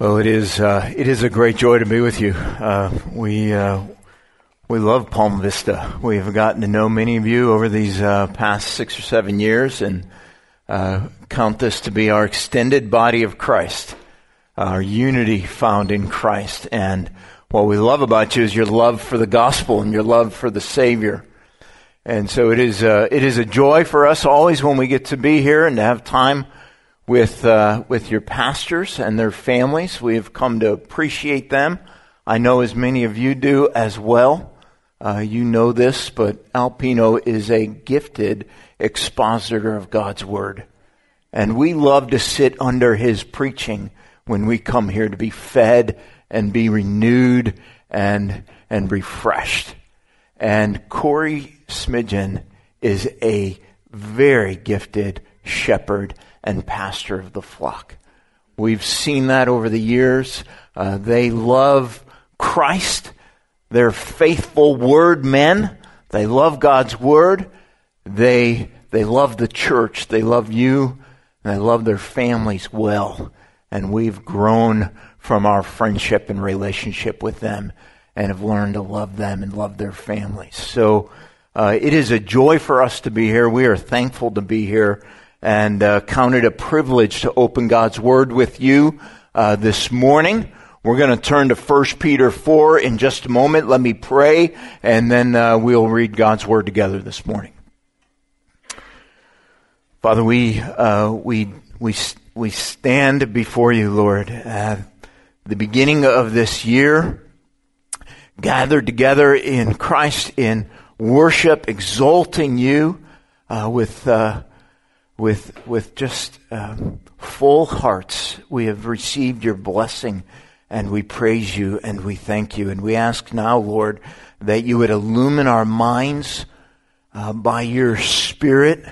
Well, it is uh, it is a great joy to be with you. Uh, we uh, we love Palm Vista. We have gotten to know many of you over these uh, past six or seven years, and uh, count this to be our extended body of Christ, our unity found in Christ. And what we love about you is your love for the gospel and your love for the Savior. And so it is uh, it is a joy for us always when we get to be here and to have time with, uh, with your pastors and their families. We have come to appreciate them. I know as many of you do as well. Uh, you know this, but Alpino is a gifted expositor of God's Word. And we love to sit under his preaching when we come here to be fed and be renewed and, and refreshed. And Corey Smidgen is a very gifted shepherd and pastor of the flock. We've seen that over the years. Uh, they love Christ. They're faithful word men. They love God's word. They, they love the church. They love you. And they love their families well. And we've grown from our friendship and relationship with them and have learned to love them and love their families. So uh, it is a joy for us to be here. We are thankful to be here and uh, count it a privilege to open God's Word with you uh, this morning. We're going to turn to 1 Peter 4 in just a moment. Let me pray, and then uh, we'll read God's Word together this morning. Father, we, uh, we, we, we stand before you, Lord, the beginning of this year, gathered together in Christ in worship, exalting you uh, with uh, with, with just um, full hearts, we have received your blessing and we praise you and we thank you. And we ask now, Lord, that you would illumine our minds uh, by your Spirit,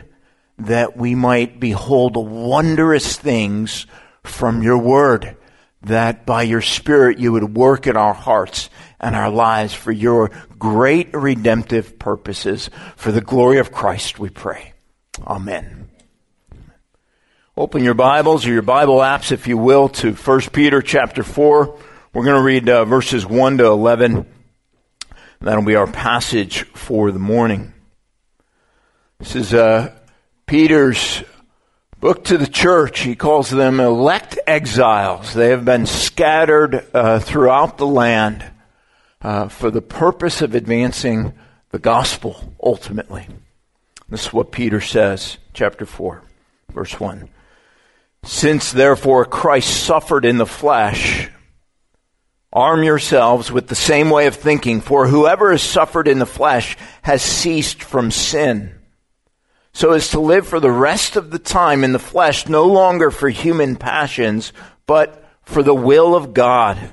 that we might behold wondrous things from your word, that by your Spirit you would work in our hearts and our lives for your great redemptive purposes. For the glory of Christ, we pray. Amen. Open your Bibles or your Bible apps, if you will, to 1 Peter chapter 4. We're going to read uh, verses 1 to 11. That'll be our passage for the morning. This is uh, Peter's book to the church. He calls them elect exiles. They have been scattered uh, throughout the land uh, for the purpose of advancing the gospel ultimately. This is what Peter says, chapter 4, verse 1. Since therefore Christ suffered in the flesh, arm yourselves with the same way of thinking, for whoever has suffered in the flesh has ceased from sin, so as to live for the rest of the time in the flesh, no longer for human passions, but for the will of God.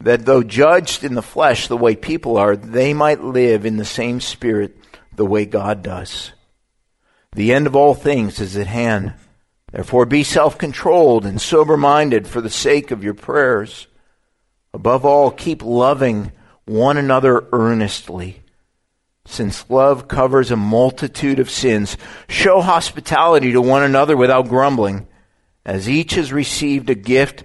that though judged in the flesh the way people are, they might live in the same spirit the way God does. The end of all things is at hand. Therefore be self-controlled and sober-minded for the sake of your prayers. Above all, keep loving one another earnestly. Since love covers a multitude of sins, show hospitality to one another without grumbling. As each has received a gift,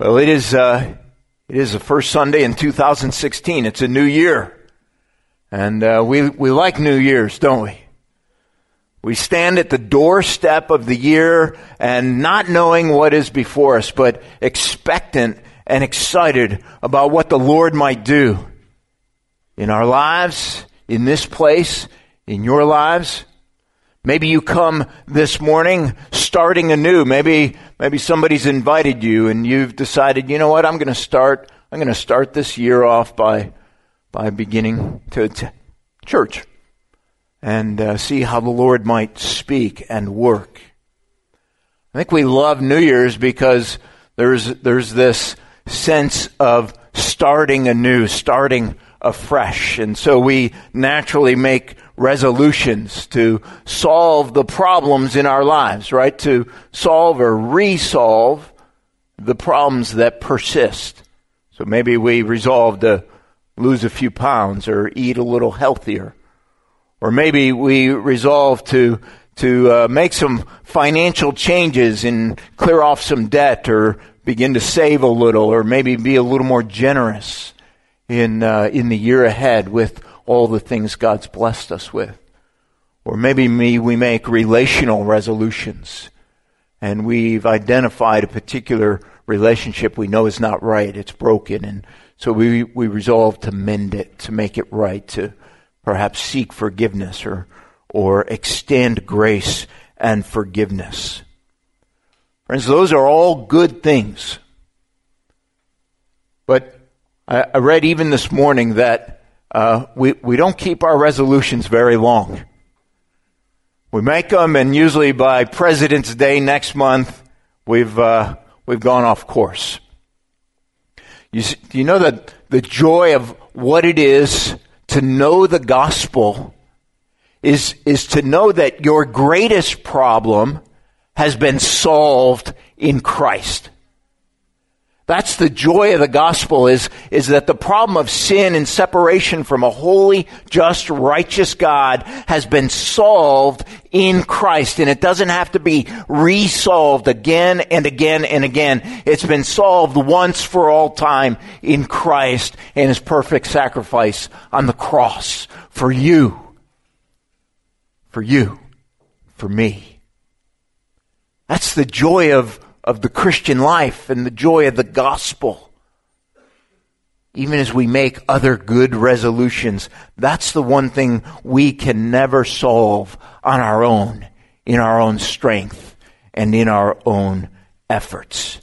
Well, it is, uh, it is the first Sunday in 2016. It's a new year. And uh, we, we like New Year's, don't we? We stand at the doorstep of the year and not knowing what is before us, but expectant and excited about what the Lord might do in our lives, in this place, in your lives. Maybe you come this morning starting anew. Maybe, maybe somebody's invited you and you've decided, you know what, I'm going to start, I'm going to start this year off by, by beginning to, to church and uh, see how the Lord might speak and work. I think we love New Year's because there's, there's this sense of starting anew, starting afresh. And so we naturally make resolutions to solve the problems in our lives, right? To solve or resolve the problems that persist. So maybe we resolve to lose a few pounds or eat a little healthier. Or maybe we resolve to to uh, make some financial changes and clear off some debt or begin to save a little or maybe be a little more generous in uh, in the year ahead with all the things God's blessed us with. Or maybe me, we make relational resolutions and we've identified a particular relationship we know is not right, it's broken, and so we, we resolve to mend it, to make it right, to perhaps seek forgiveness or, or extend grace and forgiveness. Friends, those are all good things. But I, I read even this morning that uh, we, we don't keep our resolutions very long. We make them, and usually by President's Day next month, we've, uh, we've gone off course. You, you know that the joy of what it is to know the gospel is, is to know that your greatest problem has been solved in Christ. That's the joy of the gospel is, is that the problem of sin and separation from a holy, just, righteous God has been solved in Christ. And it doesn't have to be resolved again and again and again. It's been solved once for all time in Christ and his perfect sacrifice on the cross for you. For you. For me. That's the joy of of the Christian life and the joy of the gospel. Even as we make other good resolutions, that's the one thing we can never solve on our own, in our own strength, and in our own efforts.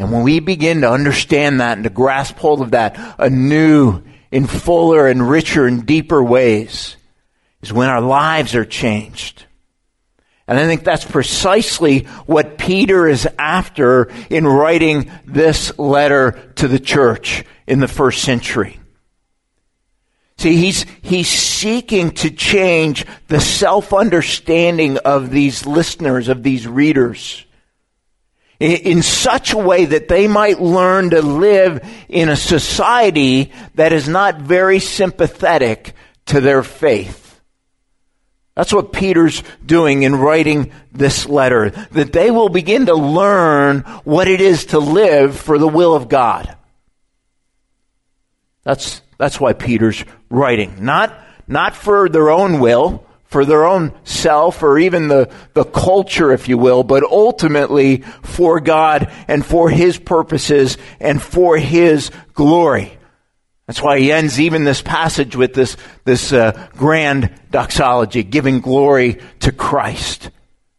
And when we begin to understand that and to grasp hold of that anew, in fuller and richer and deeper ways, is when our lives are changed. And I think that's precisely what Peter is after in writing this letter to the church in the first century. See, he's, he's seeking to change the self-understanding of these listeners, of these readers, in, in such a way that they might learn to live in a society that is not very sympathetic to their faith. That's what Peter's doing in writing this letter. That they will begin to learn what it is to live for the will of God. That's, that's why Peter's writing. Not, not for their own will, for their own self, or even the, the culture, if you will, but ultimately for God and for His purposes and for His glory. That's why he ends even this passage with this, this uh, grand doxology, giving glory to Christ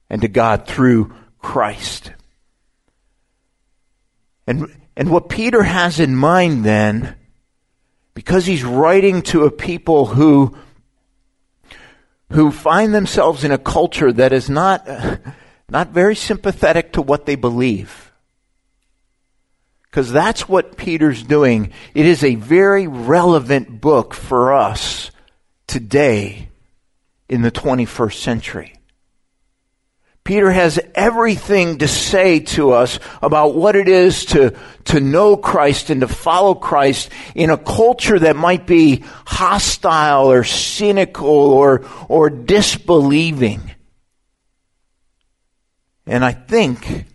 and to God through Christ. And, and what Peter has in mind then, because he's writing to a people who, who find themselves in a culture that is not, not very sympathetic to what they believe because that's what Peter's doing. It is a very relevant book for us today in the 21st century. Peter has everything to say to us about what it is to, to know Christ and to follow Christ in a culture that might be hostile or cynical or, or disbelieving. And I think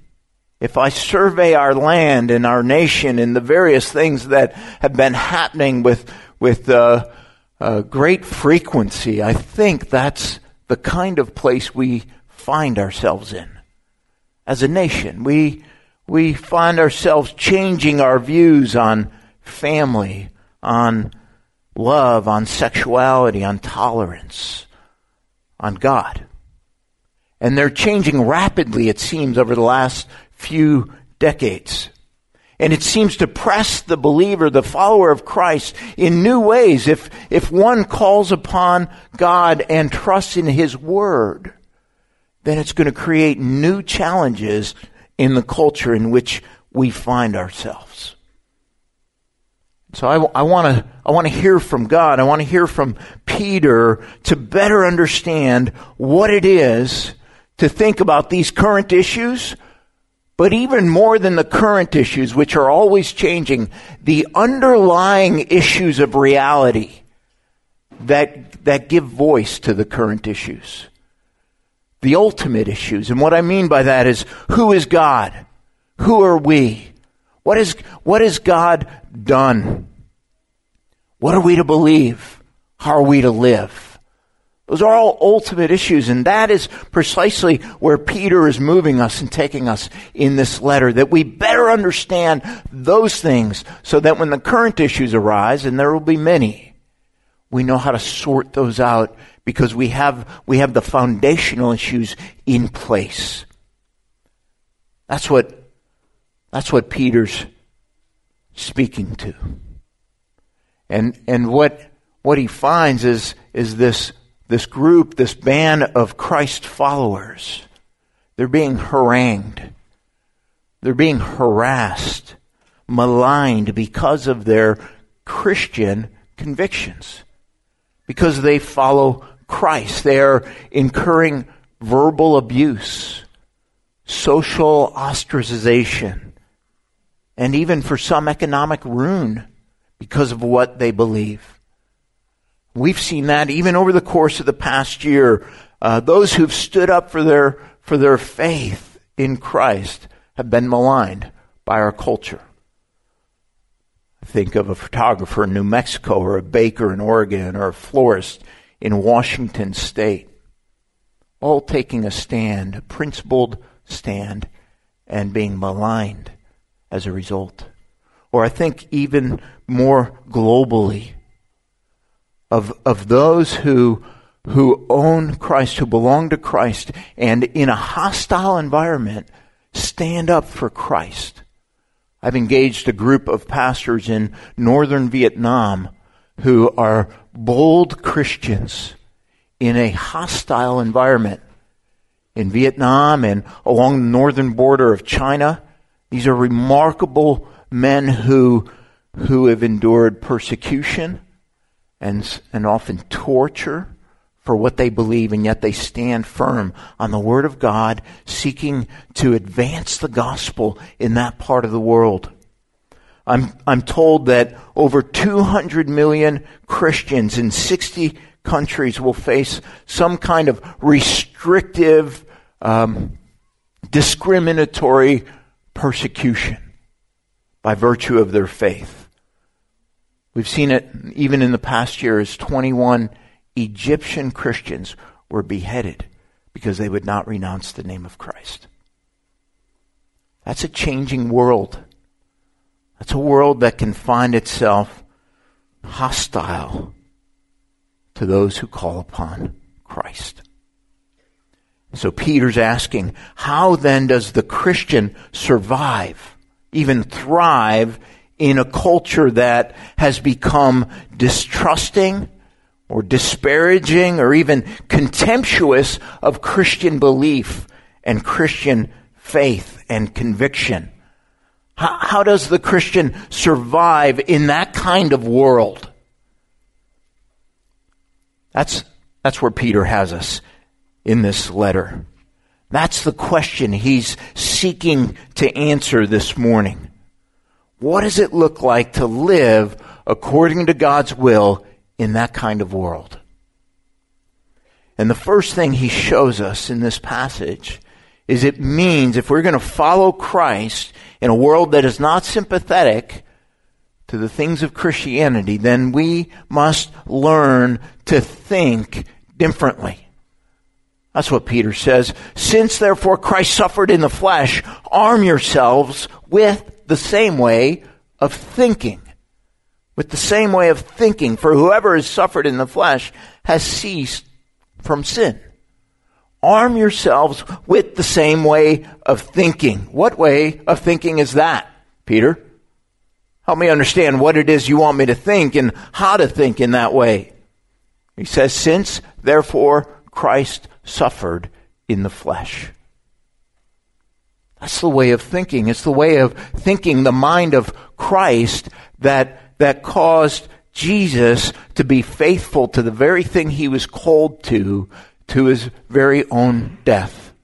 if I survey our land and our nation and the various things that have been happening with, with uh, uh, great frequency, I think that's the kind of place we find ourselves in as a nation. We, we find ourselves changing our views on family, on love, on sexuality, on tolerance, on God. And they're changing rapidly, it seems, over the last few decades. And it seems to press the believer, the follower of Christ, in new ways if, if one calls upon God and trusts in His Word then it's going to create new challenges in the culture in which we find ourselves. So I, I want to I want to hear from God. I want to hear from Peter to better understand what it is to think about these current issues, but even more than the current issues, which are always changing, the underlying issues of reality that that give voice to the current issues the ultimate issues. And what I mean by that is who is God? Who are we? What is, what has God done? What are we to believe? How are we to live? Those are all ultimate issues, and that is precisely where Peter is moving us and taking us in this letter, that we better understand those things so that when the current issues arise, and there will be many, we know how to sort those out because we have, we have the foundational issues in place. That's what, that's what Peter's speaking to. And, and what, what he finds is, is this, this group, this band of Christ followers. They're being harangued. They're being harassed, maligned because of their Christian convictions. Because they follow Christ. They are incurring verbal abuse, social ostracization, and even for some economic ruin because of what they believe. We've seen that even over the course of the past year. Uh, those who've stood up for their, for their faith in Christ have been maligned by our culture. Think of a photographer in New Mexico or a baker in Oregon or a florist in Washington state, all taking a stand, a principled stand, and being maligned as a result. Or I think even more globally of, of those who, who own Christ, who belong to Christ, and in a hostile environment, stand up for Christ. I've engaged a group of pastors in northern Vietnam who are bold Christians in a hostile environment. In Vietnam and along the northern border of China, these are remarkable men who, who have endured persecution and, and often torture for what they believe, and yet they stand firm on the Word of God, seeking to advance the gospel in that part of the world. I'm, I'm told that over 200 million Christians in 60 countries will face some kind of restrictive, um, discriminatory persecution by virtue of their faith. We've seen it even in the past year as 21 Egyptian Christians were beheaded because they would not renounce the name of Christ. That's a changing world. That's a world that can find itself hostile to those who call upon Christ. So Peter's asking, how then does the Christian survive, even thrive in a culture that has become distrusting or disparaging or even contemptuous of Christian belief and Christian faith and conviction? How, how does the Christian survive in that kind of world? That's, that's where Peter has us in this letter. That's the question he's seeking to answer this morning. What does it look like to live according to God's will in that kind of world? And the first thing he shows us in this passage is it means if we're going to follow Christ in a world that is not sympathetic to the things of Christianity, then we must learn to think differently. That's what Peter says. Since therefore Christ suffered in the flesh, arm yourselves with the same way of thinking. With the same way of thinking, for whoever has suffered in the flesh has ceased from sin. Arm yourselves with the same way of thinking. What way of thinking is that, Peter? Help me understand what it is you want me to think and how to think in that way. He says, since therefore Christ suffered in the flesh. That's the way of thinking. It's the way of thinking the mind of Christ that, that caused Jesus to be faithful to the very thing he was called to, to his very own death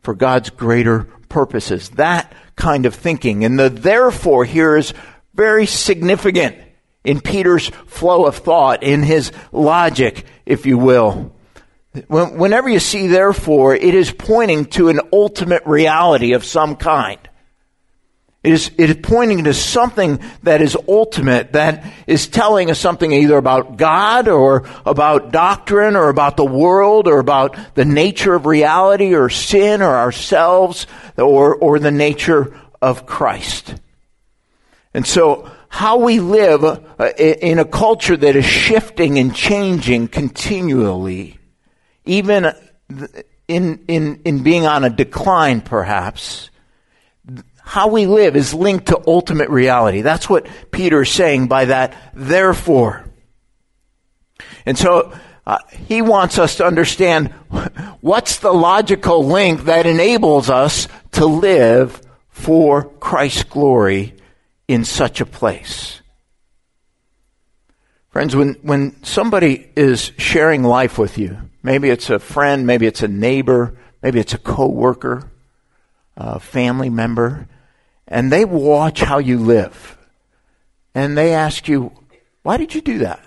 for God's greater purposes. That kind of thinking. And the therefore here is very significant in Peter's flow of thought, in his logic, if you will. Whenever you see therefore, it is pointing to an ultimate reality of some kind. It is, it is pointing to something that is ultimate, that is telling us something either about God or about doctrine or about the world or about the nature of reality or sin or ourselves or, or the nature of Christ. And so, how we live uh, in a culture that is shifting and changing continually even in, in, in being on a decline, perhaps, how we live is linked to ultimate reality. That's what Peter is saying by that, therefore. And so, uh, he wants us to understand what's the logical link that enables us to live for Christ's glory in such a place. Friends, when, when somebody is sharing life with you, Maybe it's a friend, maybe it's a neighbor, maybe it's a coworker, a family member, and they watch how you live. And they ask you, why did you do that?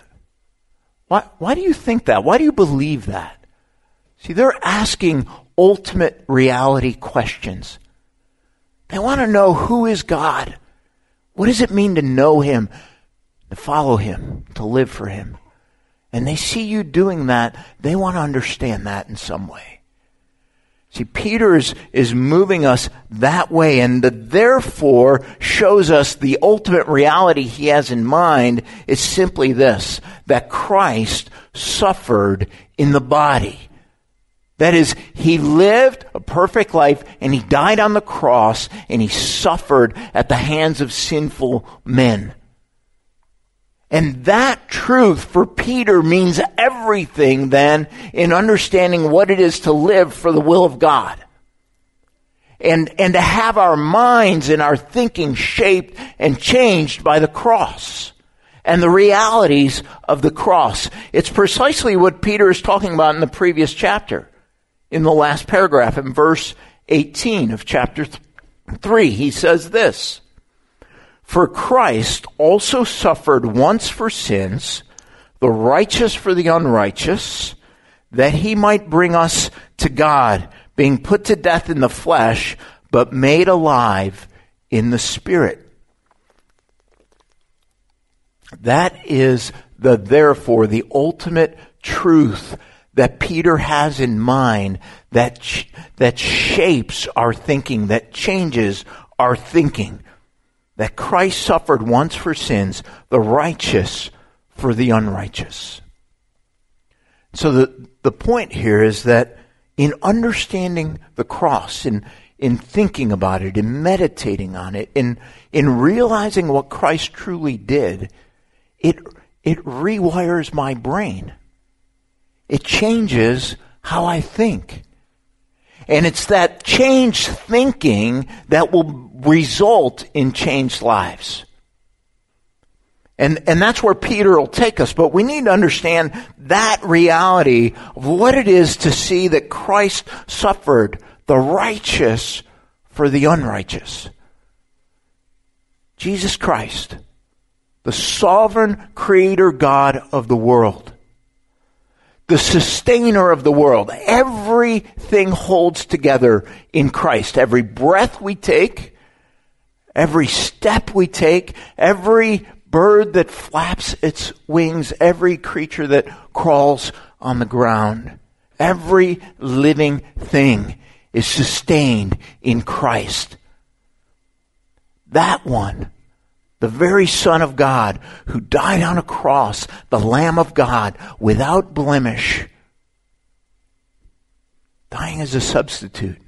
Why, why do you think that? Why do you believe that? See, they're asking ultimate reality questions. They want to know who is God? What does it mean to know Him, to follow Him, to live for Him? and they see you doing that, they want to understand that in some way. See, Peter is, is moving us that way, and the therefore shows us the ultimate reality he has in mind is simply this that Christ suffered in the body. That is, he lived a perfect life and he died on the cross and he suffered at the hands of sinful men. And that truth for Peter means everything then in understanding what it is to live for the will of God. And, and to have our minds and our thinking shaped and changed by the cross and the realities of the cross. It's precisely what Peter is talking about in the previous chapter, in the last paragraph, in verse 18 of chapter 3. He says this. For Christ also suffered once for sins, the righteous for the unrighteous, that he might bring us to God, being put to death in the flesh, but made alive in the spirit. That is the therefore, the ultimate truth that Peter has in mind that, that shapes our thinking, that changes our thinking that Christ suffered once for sins, the righteous for the unrighteous. So the, the point here is that in understanding the cross, in, in thinking about it, in meditating on it, in, in realizing what Christ truly did, it, it rewires my brain. It changes how I think. And it's that changed thinking that will result in changed lives. And, and that's where Peter will take us. But we need to understand that reality of what it is to see that Christ suffered the righteous for the unrighteous. Jesus Christ, the sovereign creator God of the world, the sustainer of the world. Everything holds together in Christ. Every breath we take, Every step we take, every bird that flaps its wings, every creature that crawls on the ground, Every living thing is sustained in Christ. That one, the very Son of God who died on a cross, the Lamb of God without blemish, dying as a substitute,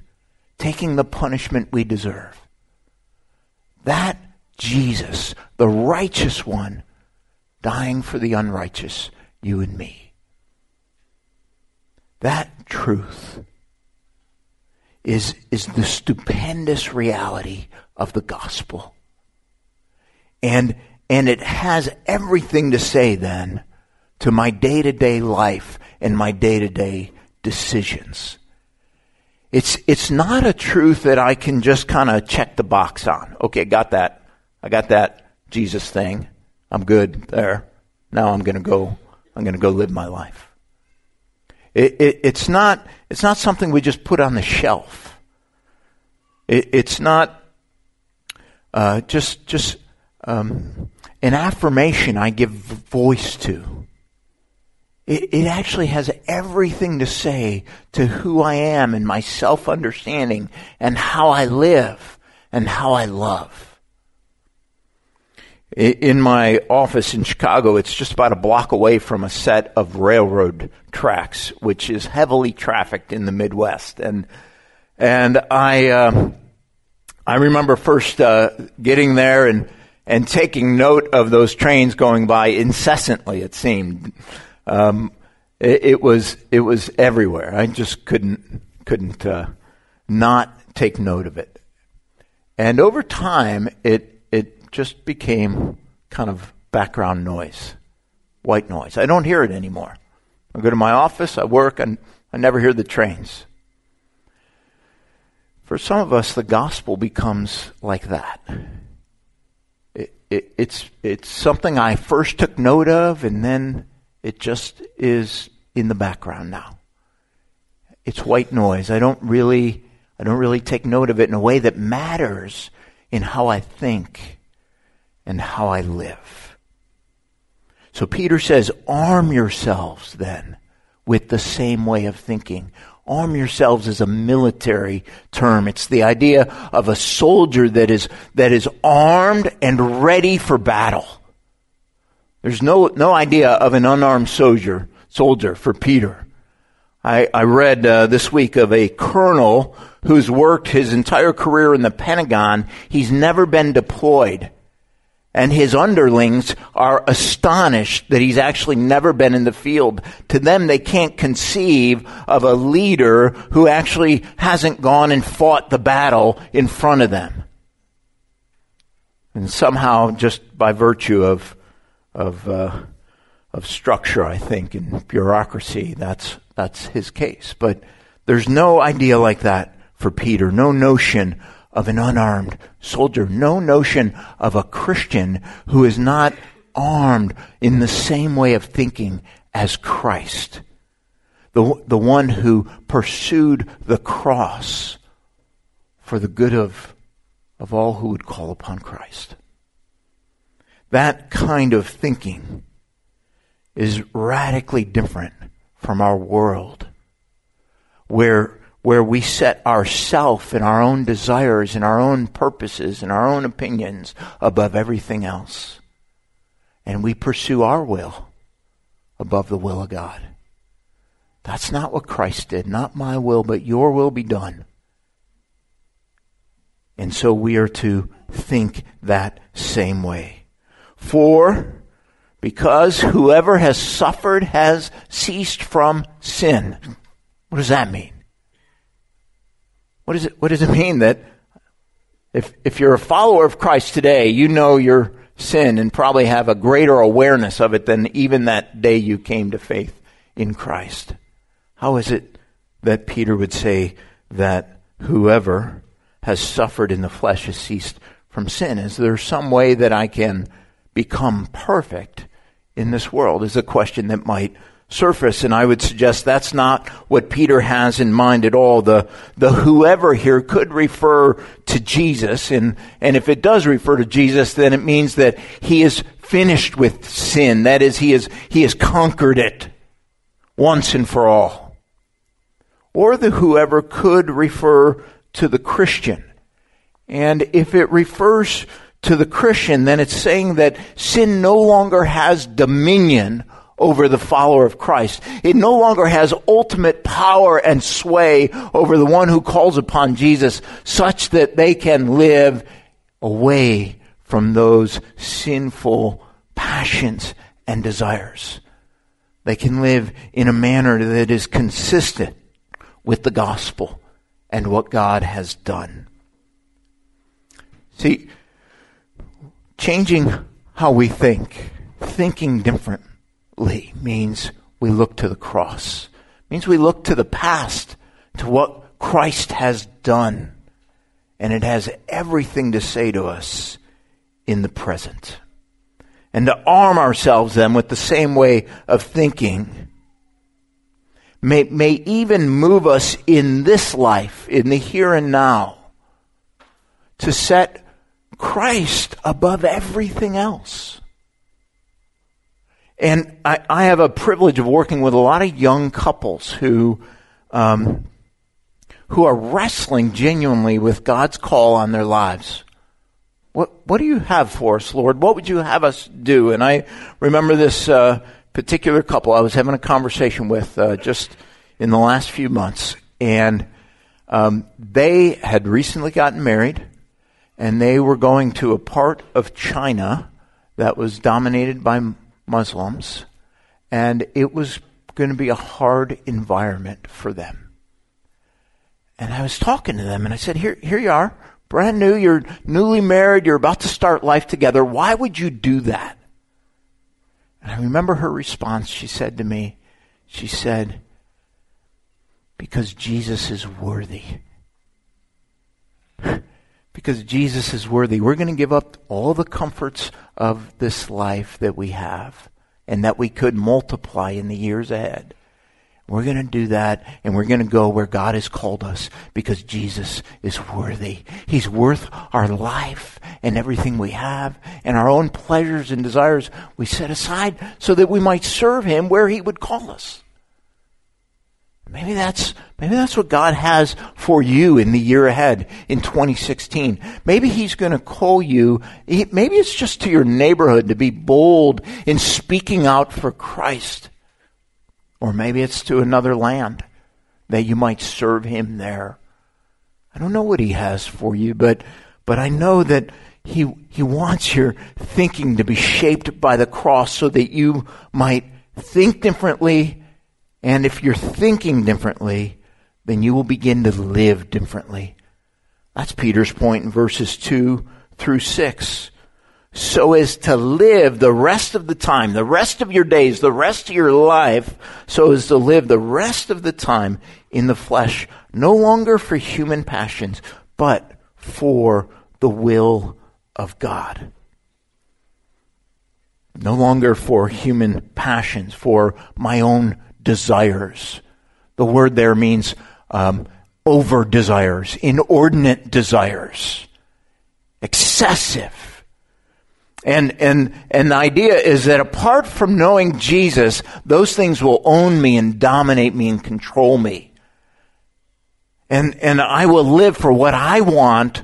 taking the punishment we deserve. That Jesus, the righteous one, dying for the unrighteous, you and me. That truth is, is the stupendous reality of the gospel. And, and it has everything to say then to my day to day life and my day to day decisions. It's, it's not a truth that I can just kind of check the box on. Okay, got that. I got that Jesus thing. I'm good there. Now I'm going to go, I'm going to go live my life. It, it, it's not, it's not something we just put on the shelf. It, it's not uh, just, just um, an affirmation I give voice to. It, it actually has everything to say to who I am and my self understanding and how I live and how I love. In my office in Chicago, it's just about a block away from a set of railroad tracks, which is heavily trafficked in the Midwest. And, and I, uh, I remember first uh, getting there and, and taking note of those trains going by incessantly, it seemed. Um, it, it, was it was everywhere. I just couldn't couldn't uh, not take note of it. And over time, it it just became kind of background noise, white noise. I don't hear it anymore. I go to my office, I work, and I never hear the trains. For some of us, the gospel becomes like that. It, it, it's, it's something I first took note of, and then it just is in the background now. It's white noise. I don't really, I don't really take note of it in a way that matters in how I think and how I live. So Peter says, arm yourselves then with the same way of thinking. Arm yourselves is a military term. It's the idea of a soldier that is, that is armed and ready for battle. There's no, no idea of an unarmed soldier, soldier for Peter. I, I read uh, this week of a colonel who's worked his entire career in the Pentagon. He's never been deployed. And his underlings are astonished that he's actually never been in the field. To them, they can't conceive of a leader who actually hasn't gone and fought the battle in front of them. And somehow, just by virtue of of uh, of structure, I think, and bureaucracy. That's that's his case. But there's no idea like that for Peter. No notion of an unarmed soldier. No notion of a Christian who is not armed in the same way of thinking as Christ. The, the one who pursued the cross for the good of, of all who would call upon Christ. That kind of thinking is radically different from our world, where, where we set ourself and our own desires and our own purposes and our own opinions above everything else. And we pursue our will above the will of God. That's not what Christ did. Not my will, but your will be done. And so we are to think that same way. For because whoever has suffered has ceased from sin. What does that mean? What, is it, what does it mean that if, if you're a follower of Christ today, you know your sin and probably have a greater awareness of it than even that day you came to faith in Christ? How is it that Peter would say that whoever has suffered in the flesh has ceased from sin? Is there some way that I can become perfect in this world is a question that might surface. And I would suggest that's not what Peter has in mind at all. The, the whoever here could refer to Jesus. And, and if it does refer to Jesus, then it means that he is finished with sin. That is, he is, he has conquered it once and for all. or the whoever could refer to the Christian. And if it refers to the Christian, then it's saying that sin no longer has dominion over the follower of Christ. It no longer has ultimate power and sway over the one who calls upon Jesus such that they can live away from those sinful passions and desires. They can live in a manner that is consistent with the gospel and what God has done. See, changing how we think, thinking differently means we look to the cross. means we look to the past, to what Christ has done. And it has everything to say to us in the present. And to arm ourselves then with the same way of thinking may, may even move us in this life, in the here and now, to set Christ above everything else. And I, I have a privilege of working with a lot of young couples who, um, who are wrestling genuinely with God's call on their lives. What, what do you have for us, Lord? What would you have us do? And I remember this uh, particular couple I was having a conversation with uh, just in the last few months, and um, they had recently gotten married, and they were going to a part of China that was dominated by Muslims, and it was going to be a hard environment for them. And I was talking to them, and I said, "Here, here you are, brand new. You're newly married. You're about to start life together. Why would you do that?" And I remember her response. She said to me, she said, because Jesus is worthy. Because Jesus is worthy. We're going to give up all the comforts of this life that we have and that we could multiply in the years ahead. We're going to do that and we're going to go where God has called us because Jesus is worthy. He's worth our life and everything we have and our own pleasures and desires we set aside so that we might serve Him where He would call us. Maybe that's, maybe that's what God has for you in the year ahead in 2016. Maybe He's going to call you, maybe it's just to your neighborhood to be bold in speaking out for Christ. Or maybe it's to another land that you might serve him there. I don't know what he has for you, but, but I know that he, he wants your thinking to be shaped by the cross so that you might think differently. And if you're thinking differently, then you will begin to live differently. That's Peter's point in verses 2 through 6 so as to live the rest of the time, the rest of your days, the rest of your life, so as to live the rest of the time in the flesh, no longer for human passions, but for the will of God. No longer for human passions, for my own desires. The word there means um, over desires, inordinate desires, excessive and, and, and the idea is that apart from knowing Jesus, those things will own me and dominate me and control me. And, and I will live for what I want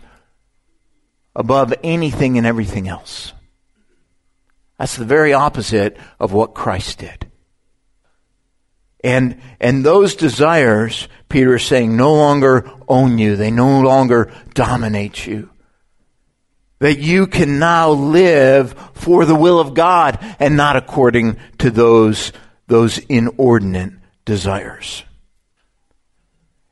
above anything and everything else. That's the very opposite of what Christ did. And, and those desires, Peter is saying, no longer own you. They no longer dominate you that you can now live for the will of God and not according to those, those inordinate desires.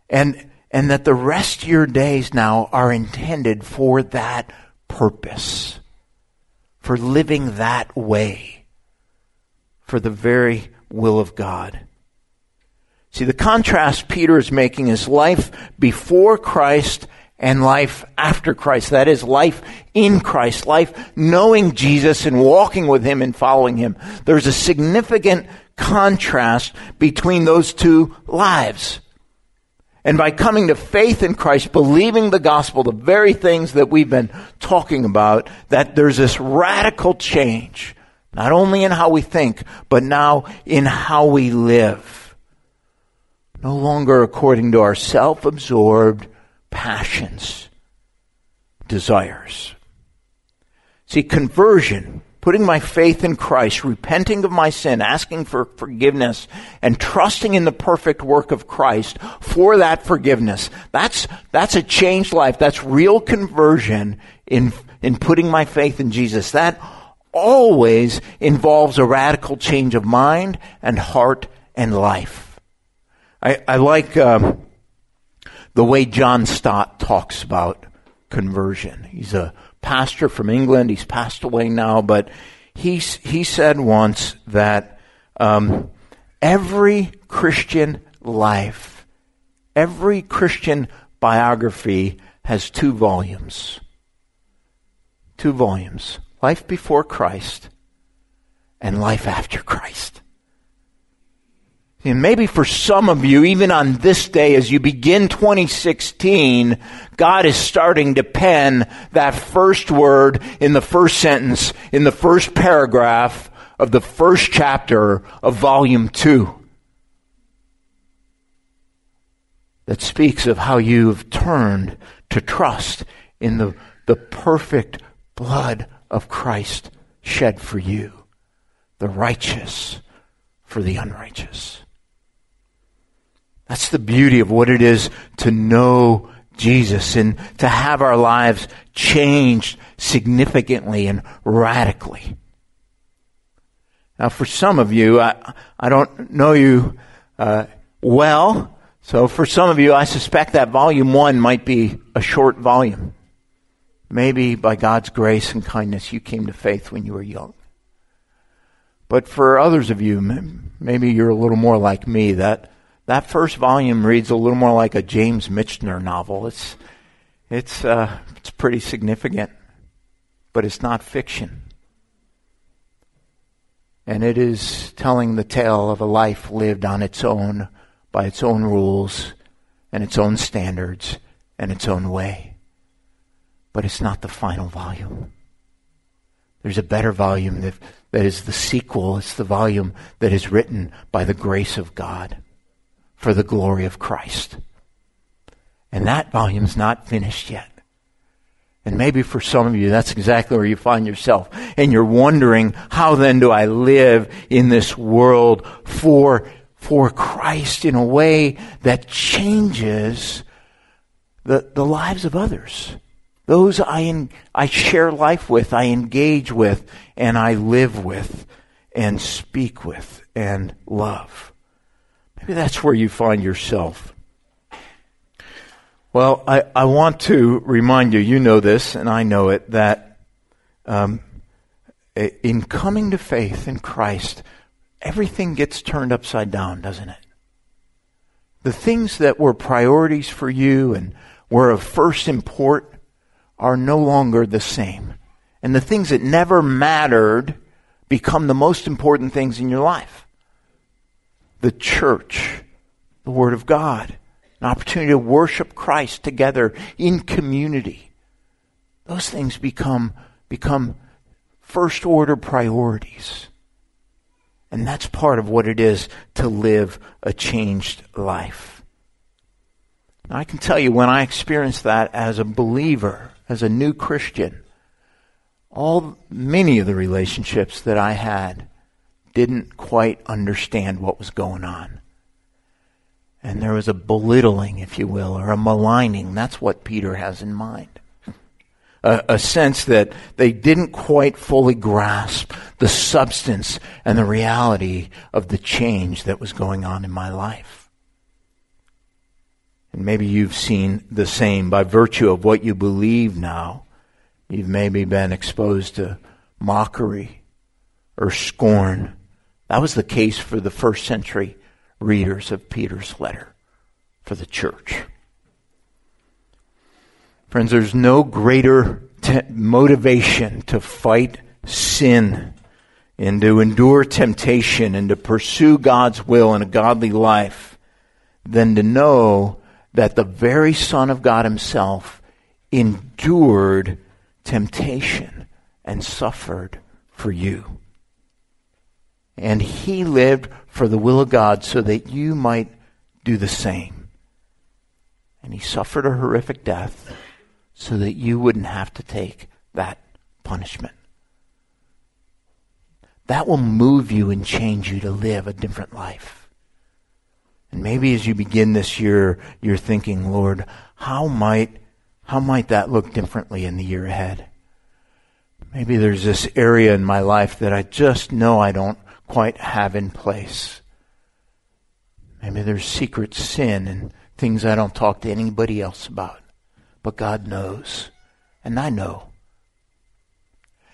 And, and that the rest of your days now are intended for that purpose, for living that way, for the very will of God. See, the contrast Peter is making is life before Christ and life after Christ. That is life in Christ, life knowing Jesus and walking with Him and following Him. There's a significant contrast between those two lives. And by coming to faith in Christ, believing the gospel, the very things that we've been talking about, that there's this radical change, not only in how we think, but now in how we live. No longer according to our self absorbed passions, desires. See, conversion, putting my faith in Christ, repenting of my sin, asking for forgiveness, and trusting in the perfect work of Christ for that forgiveness. That's, that's a changed life. That's real conversion in, in putting my faith in Jesus. That always involves a radical change of mind and heart and life. I, I like um, the way John Stott talks about conversion. He's a pastor from England. He's passed away now, but he, he said once that um, every Christian life, every Christian biography has two volumes. Two volumes. Life before Christ and life after Christ. And maybe for some of you, even on this day, as you begin 2016, God is starting to pen that first word in the first sentence, in the first paragraph of the first chapter of volume two. That speaks of how you've turned to trust in the, the perfect blood of Christ shed for you, the righteous for the unrighteous. That's the beauty of what it is to know Jesus and to have our lives changed significantly and radically. Now, for some of you, I, I don't know you uh, well, so for some of you, I suspect that volume one might be a short volume. Maybe by God's grace and kindness, you came to faith when you were young. But for others of you, maybe you're a little more like me, that that first volume reads a little more like a James Michener novel. It's, it's, uh, it's pretty significant, but it's not fiction. And it is telling the tale of a life lived on its own, by its own rules, and its own standards, and its own way. But it's not the final volume. There's a better volume that, that is the sequel. It's the volume that is written by the grace of God for the glory of Christ. And that volume's not finished yet. And maybe for some of you, that's exactly where you find yourself. And you're wondering, how then do I live in this world for, for Christ in a way that changes the, the lives of others? Those I, I share life with, I engage with, and I live with, and speak with, and love. Maybe that's where you find yourself. Well, I, I want to remind you, you know this, and I know it, that um, in coming to faith in Christ, everything gets turned upside down, doesn't it? The things that were priorities for you and were of first import are no longer the same. And the things that never mattered become the most important things in your life the church, the Word of God, an opportunity to worship Christ together in community. Those things become, become first order priorities. And that's part of what it is to live a changed life. Now, I can tell you when I experienced that as a believer, as a new Christian, all many of the relationships that I had didn't quite understand what was going on. And there was a belittling, if you will, or a maligning. That's what Peter has in mind. A, a, sense that they didn't quite fully grasp the substance and the reality of the change that was going on in my life. And maybe you've seen the same by virtue of what you believe now. You've maybe been exposed to mockery or scorn that was the case for the first century readers of Peter's letter for the church. Friends, there's no greater te- motivation to fight sin and to endure temptation and to pursue God's will in a godly life than to know that the very Son of God Himself endured temptation and suffered for you. And he lived for the will of God so that you might do the same. And he suffered a horrific death so that you wouldn't have to take that punishment. That will move you and change you to live a different life. And maybe as you begin this year, you're thinking, Lord, how might, how might that look differently in the year ahead? Maybe there's this area in my life that I just know I don't quite have in place. Maybe there's secret sin and things I don't talk to anybody else about. But God knows. And I know.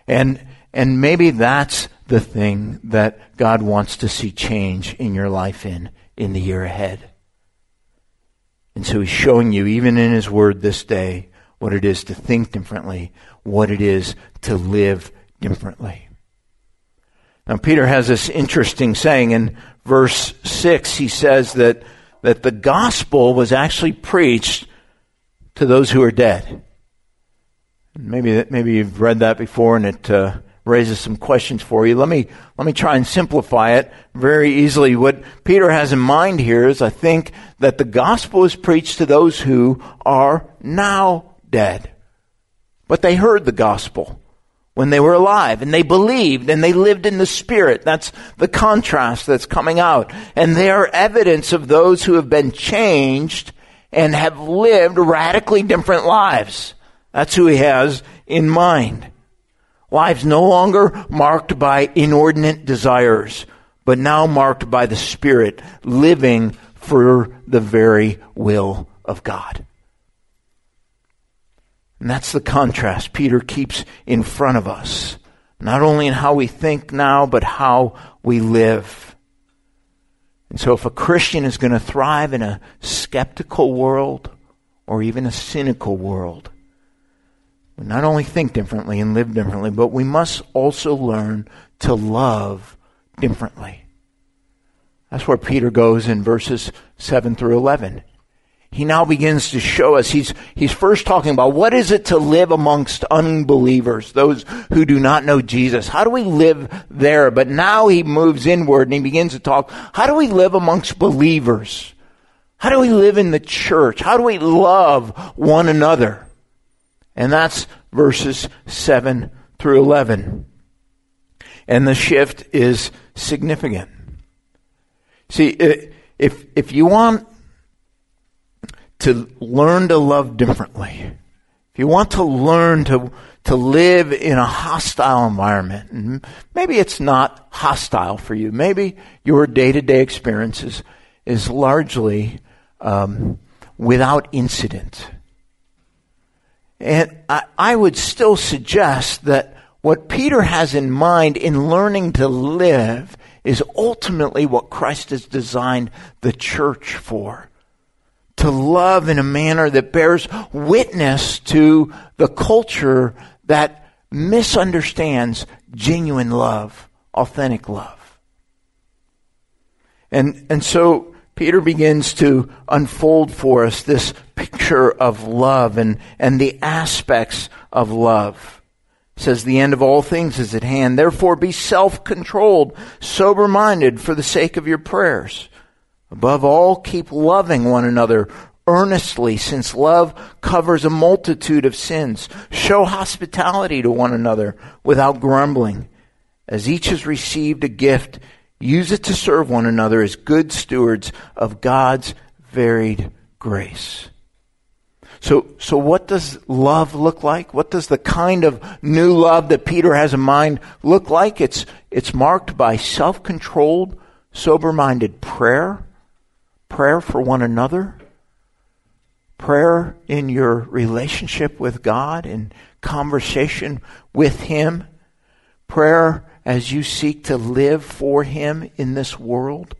And, and maybe that's the thing that God wants to see change in your life in, in the year ahead. And so he's showing you, even in his word this day, what it is to think differently, what it is to live differently. Now, Peter has this interesting saying in verse 6. He says that, that the gospel was actually preached to those who are dead. Maybe, maybe you've read that before and it uh, raises some questions for you. Let me, let me try and simplify it very easily. What Peter has in mind here is I think that the gospel is preached to those who are now dead. But they heard the gospel when they were alive and they believed and they lived in the spirit. That's the contrast that's coming out. And they are evidence of those who have been changed and have lived radically different lives. That's who he has in mind. Lives no longer marked by inordinate desires, but now marked by the Spirit, living for the very will of God. And that's the contrast Peter keeps in front of us. Not only in how we think now, but how we live. And so if a Christian is going to thrive in a skeptical world or even a cynical world, we not only think differently and live differently, but we must also learn to love differently. That's where Peter goes in verses 7 through 11 he now begins to show us. He's, he's first talking about what is it to live amongst unbelievers, those who do not know Jesus. How do we live there? But now he moves inward and he begins to talk, how do we live amongst believers? How do we live in the church? How do we love one another? And that's verses 7 through 11. And the shift is significant. See, if, if you want to learn to love differently, if you want to learn to, to live in a hostile environment, maybe it's not hostile for you, maybe your day to day experiences is largely um, without incident. And I, I would still suggest that what Peter has in mind in learning to live is ultimately what Christ has designed the church for to love in a manner that bears witness to the culture that misunderstands genuine love, authentic love. And, and so Peter begins to unfold for us this picture of love and, and the aspects of love. says the end of all things is at hand. Therefore be self-controlled, sober-minded for the sake of your prayers. Above all, keep loving one another earnestly, since love covers a multitude of sins. Show hospitality to one another without grumbling. As each has received a gift, use it to serve one another as good stewards of God's varied grace. So, so what does love look like? What does the kind of new love that Peter has in mind look like? It's, it's marked by self-controlled, sober-minded prayer, prayer for one another, prayer in your relationship with God, in conversation with Him, prayer as you seek to live for Him in this world,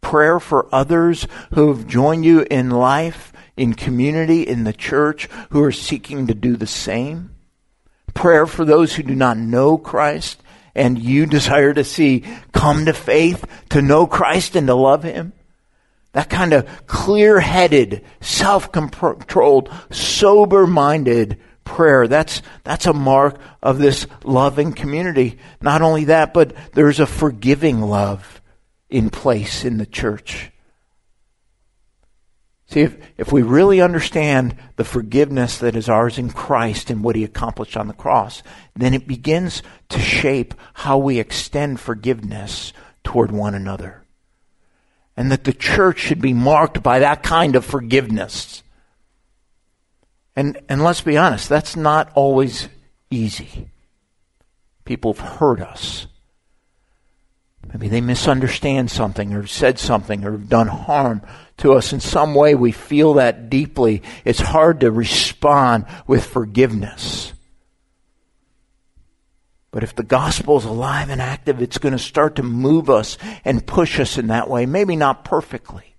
prayer for others who have joined you in life, in community, in the church, who are seeking to do the same, prayer for those who do not know Christ and you desire to see come to faith, to know Christ and to love Him. That kind of clear headed, self controlled, sober minded prayer. That's, that's a mark of this loving community. Not only that, but there's a forgiving love in place in the church. See, if, if we really understand the forgiveness that is ours in Christ and what he accomplished on the cross, then it begins to shape how we extend forgiveness toward one another. And that the church should be marked by that kind of forgiveness. And, and let's be honest, that's not always easy. People have hurt us. Maybe they misunderstand something or said something or have done harm to us in some way. We feel that deeply. It's hard to respond with forgiveness. But if the gospel is alive and active, it's going to start to move us and push us in that way. Maybe not perfectly,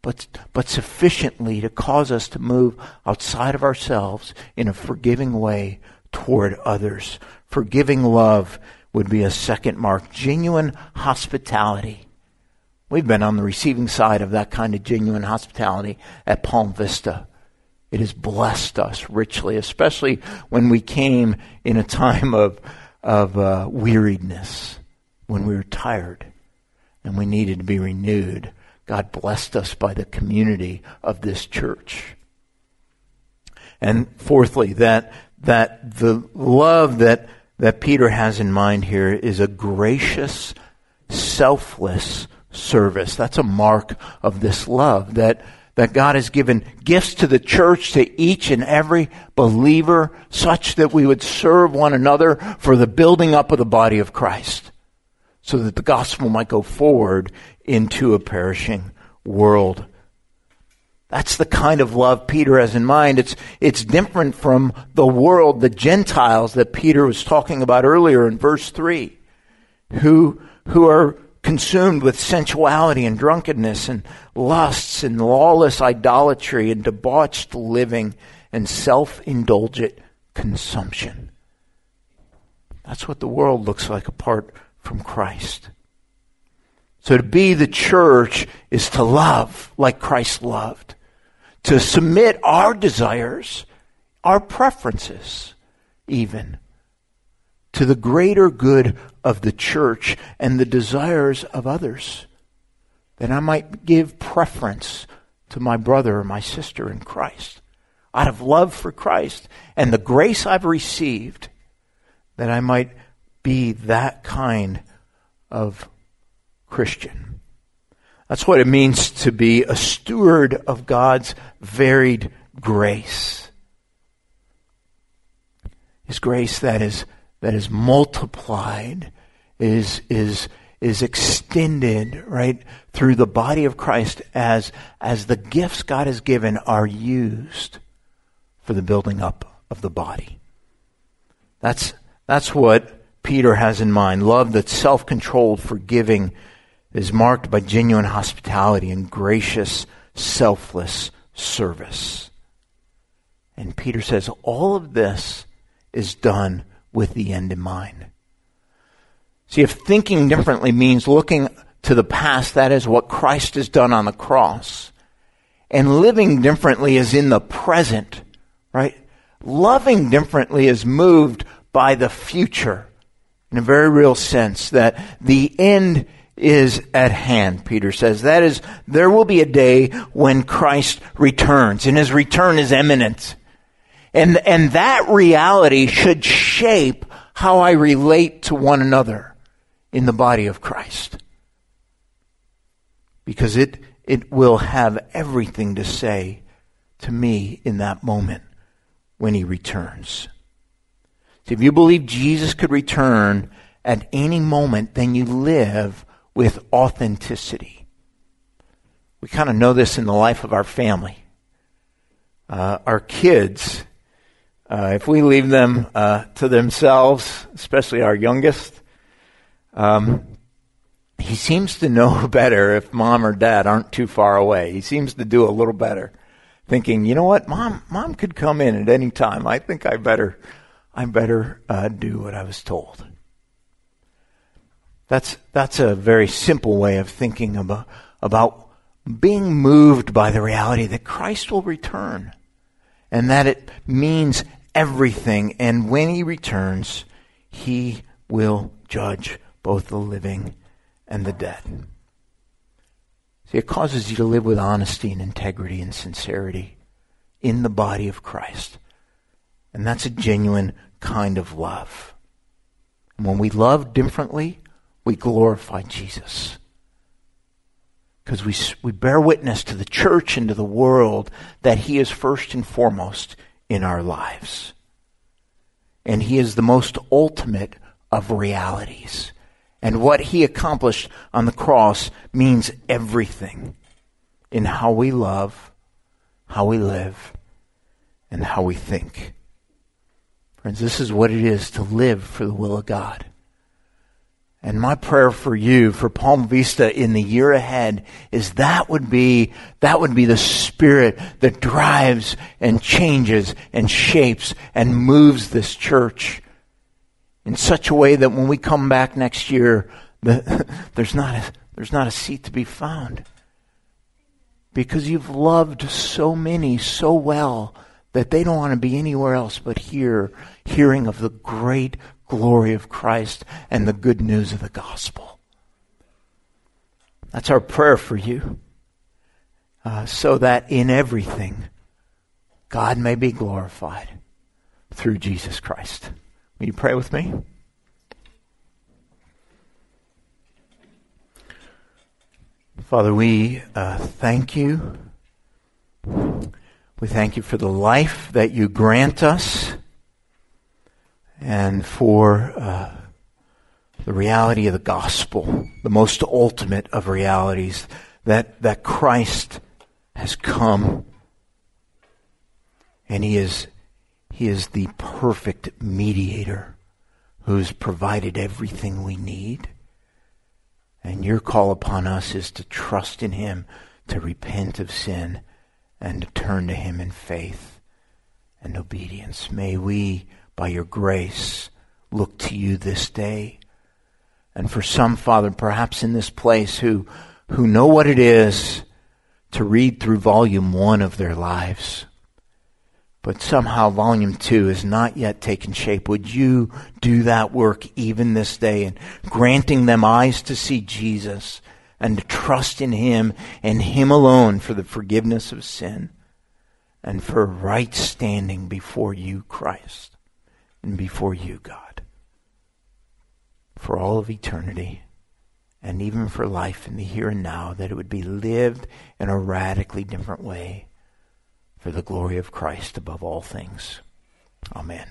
but, but sufficiently to cause us to move outside of ourselves in a forgiving way toward others. Forgiving love would be a second mark. Genuine hospitality. We've been on the receiving side of that kind of genuine hospitality at Palm Vista. It has blessed us richly, especially when we came in a time of, of uh, weariedness, when we were tired and we needed to be renewed. God blessed us by the community of this church. And fourthly, that, that the love that that Peter has in mind here is a gracious, selfless service. That's a mark of this love that that God has given gifts to the church, to each and every believer, such that we would serve one another for the building up of the body of Christ, so that the gospel might go forward into a perishing world. That's the kind of love Peter has in mind. It's, it's different from the world, the Gentiles that Peter was talking about earlier in verse 3, who, who are consumed with sensuality and drunkenness and lusts and lawless idolatry and debauched living and self indulgent consumption. That's what the world looks like apart from Christ. So to be the church is to love like Christ loved to submit our desires, our preferences, even, to the greater good of the church and the desires of others. That I might give preference to my brother or my sister in Christ out of love for Christ and the grace I've received, that I might be that kind of Christian. That's what it means to be a steward of God's varied grace. His grace that is, that is multiplied, is, is, is extended, right, through the body of Christ as, as the gifts God has given are used for the building up of the body. That's, that's what Peter has in mind. Love that's self-controlled, forgiving, is marked by genuine hospitality and gracious, selfless service. And Peter says all of this is done with the end in mind. See, if thinking differently means looking to the past, that is what Christ has done on the cross. And living differently is in the present, right? Loving differently is moved by the future in a very real sense that the end is at hand, Peter says. That is, there will be a day when Christ returns, and his return is imminent. And, and that reality should shape how I relate to one another in the body of Christ. Because it, it will have everything to say to me in that moment when he returns. See, if you believe Jesus could return at any moment, then you live with authenticity. We kind of know this in the life of our family. Uh, our kids, uh, if we leave them uh, to themselves, especially our youngest, um, he seems to know better if mom or dad aren't too far away. He seems to do a little better, thinking, you know what, mom, mom could come in at any time. I think I better, I better uh, do what I was told. That's, that's a very simple way of thinking about, about being moved by the reality that Christ will return and that it means everything. And when he returns, he will judge both the living and the dead. See, it causes you to live with honesty and integrity and sincerity in the body of Christ. And that's a genuine kind of love. And when we love differently, we glorify Jesus. Because we, we bear witness to the church and to the world that He is first and foremost in our lives. And He is the most ultimate of realities. And what He accomplished on the cross means everything in how we love, how we live, and how we think. Friends, this is what it is to live for the will of God. And my prayer for you, for Palm Vista in the year ahead, is that would be, that would be the spirit that drives and changes and shapes and moves this church in such a way that when we come back next year, the, there's not a, there's not a seat to be found. Because you've loved so many so well that they don't want to be anywhere else but here, hearing of the great glory of Christ and the good news of the gospel. That's our prayer for you. Uh, so that in everything, God may be glorified through Jesus Christ. Will you pray with me? Father, we uh, thank you. We thank you for the life that you grant us and for uh, the reality of the gospel, the most ultimate of realities, that, that Christ has come and he is, he is the perfect mediator who's provided everything we need. And your call upon us is to trust in him, to repent of sin, and to turn to him in faith and obedience. May we by your grace, look to you this day. And for some, Father, perhaps in this place who, who know what it is to read through volume one of their lives, but somehow volume two has not yet taken shape. Would you do that work even this day and granting them eyes to see Jesus and to trust in Him and Him alone for the forgiveness of sin and for right standing before you, Christ? And before you, God, for all of eternity and even for life in the here and now, that it would be lived in a radically different way for the glory of Christ above all things. Amen.